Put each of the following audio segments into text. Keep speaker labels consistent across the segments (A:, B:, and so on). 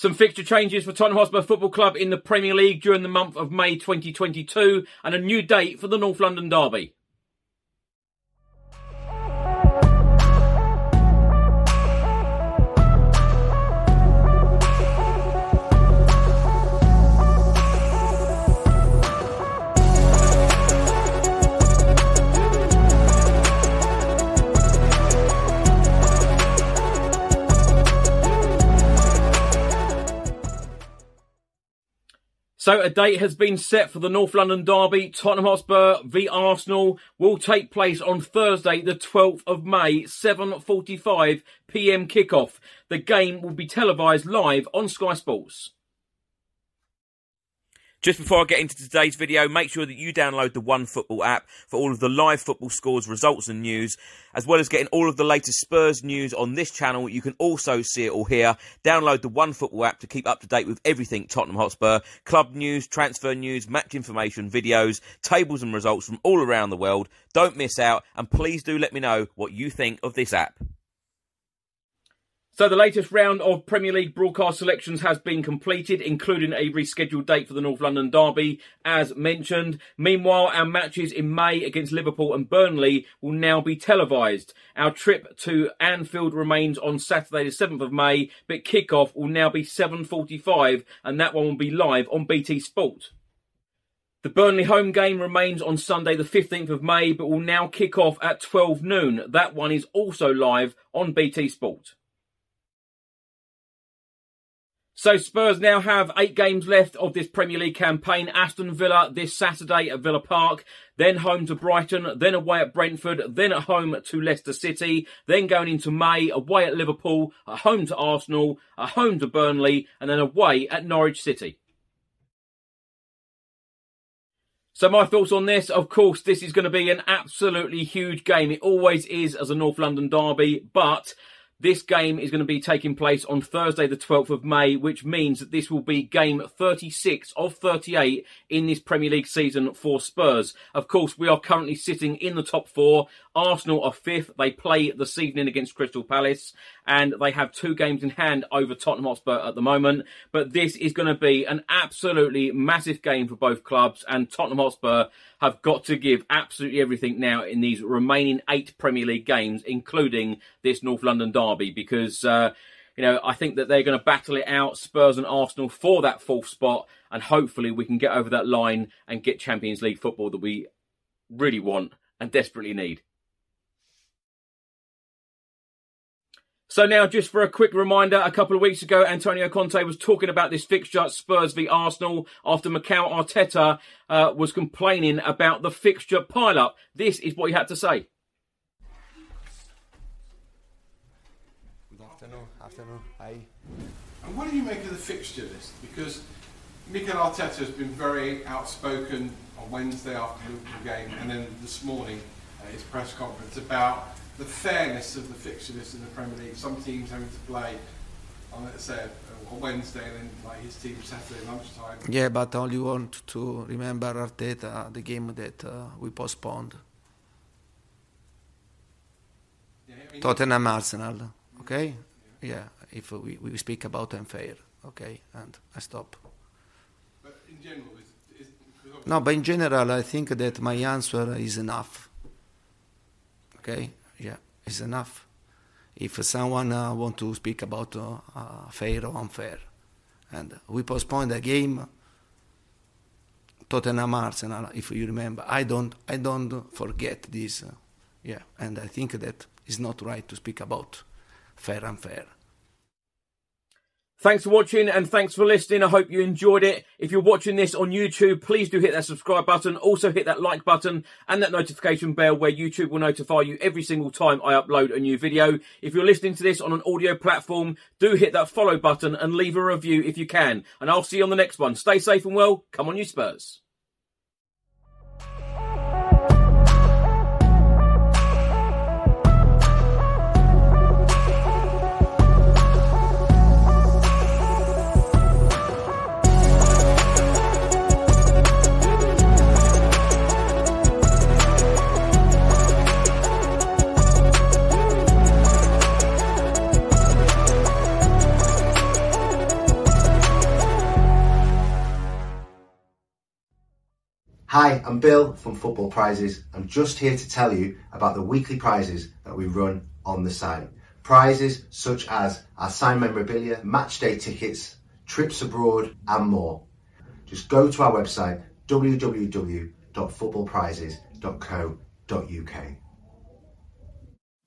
A: Some fixture changes for Tottenham Hotspur Football Club in the Premier League during the month of May 2022 and a new date for the North London Derby. So a date has been set for the North London Derby. Tottenham Hotspur v Arsenal will take place on Thursday, the 12th of May, 7:45 p.m. kickoff. The game will be televised live on Sky Sports.
B: Just before I get into today's video, make sure that you download the One Football app for all of the live football scores, results, and news, as well as getting all of the latest Spurs news on this channel. You can also see it all here. Download the One Football app to keep up to date with everything Tottenham Hotspur, club news, transfer news, match information, videos, tables, and results from all around the world. Don't miss out, and please do let me know what you think of this app.
A: So the latest round of Premier League broadcast selections has been completed, including a rescheduled date for the North London Derby, as mentioned. Meanwhile, our matches in May against Liverpool and Burnley will now be televised. Our trip to Anfield remains on Saturday the 7th of May, but kickoff will now be 7.45 and that one will be live on BT Sport. The Burnley home game remains on Sunday the 15th of May, but will now kick off at 12 noon. That one is also live on BT Sport. So Spurs now have eight games left of this Premier League campaign. Aston Villa this Saturday at Villa Park, then home to Brighton, then away at Brentford, then at home to Leicester City, then going into May, away at Liverpool, at home to Arsenal, at home to Burnley, and then away at Norwich City. So my thoughts on this, of course, this is going to be an absolutely huge game. It always is as a North London derby, but this game is going to be taking place on Thursday, the 12th of May, which means that this will be game 36 of 38 in this Premier League season for Spurs. Of course, we are currently sitting in the top four. Arsenal are fifth. They play this evening against Crystal Palace and they have two games in hand over Tottenham Hotspur at the moment. But this is going to be an absolutely massive game for both clubs and Tottenham Hotspur have got to give absolutely everything now in these remaining eight Premier League games, including this North London derby, because uh, you know I think that they're going to battle it out, Spurs and Arsenal, for that fourth spot, and hopefully we can get over that line and get Champions League football that we really want and desperately need. So now, just for a quick reminder, a couple of weeks ago, Antonio Conte was talking about this fixture, Spurs v Arsenal, after Mikel Arteta uh, was complaining about the fixture pile-up. This is what he had to say.
C: Afternoon. Afternoon. Hi.
D: And what do you make of the fixture list? Because
C: Mikel Arteta has been very outspoken on Wednesday after the Liverpool game and then this morning at his press conference about the fairness of the fixture list in the Premier League. Some teams having to play on, let's say, on Wednesday and then like his team Saturday lunchtime.
D: Yeah, but I only want to remember Arteta, the game that uh, we postponed.
C: Yeah, I mean,
D: Tottenham Arsenal, okay? Yeah, if we, we speak about unfair, okay? And I stop.
C: But in general, is, is,
D: No, but in general, I think that my answer is enough. Okay? Yeah, it's enough. If someone uh, want to speak about uh, uh, fair or unfair, and we postponed the game, Tottenham Arsenal, if you remember, I don't, I don't forget this. uh, yeah, and I think that it's not right to speak about fair and fair.
A: Thanks for watching and thanks for listening. I hope you enjoyed it. If you're watching this on YouTube, please do hit that subscribe button. Also hit that like button and that notification bell where YouTube will notify you every single time I upload a new video. If you're listening to this on an audio platform, do hit that follow button and leave a review if you can. And I'll see you on the next one. Stay safe and well. Come on, you Spurs.
E: Hi, I'm Bill from Football Prizes. I'm just here to tell you about the weekly prizes that we run on the site. Prizes such as our signed memorabilia, match day tickets, trips abroad, and more. Just go to our website www.footballprizes.co.uk.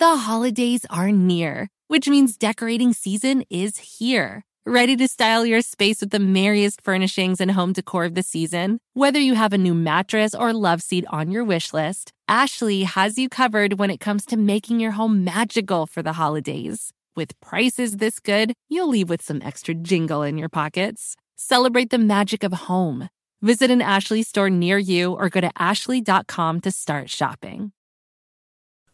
F: The holidays are near, which means decorating season is here. Ready to style your space with the merriest furnishings and home decor of the season? Whether you have a new mattress or love seat on your wish list, Ashley has you covered when it comes to making your home magical for the holidays. With prices this good, you'll leave with some extra jingle in your pockets. Celebrate the magic of home. Visit an Ashley store near you or go to ashley.com to start shopping.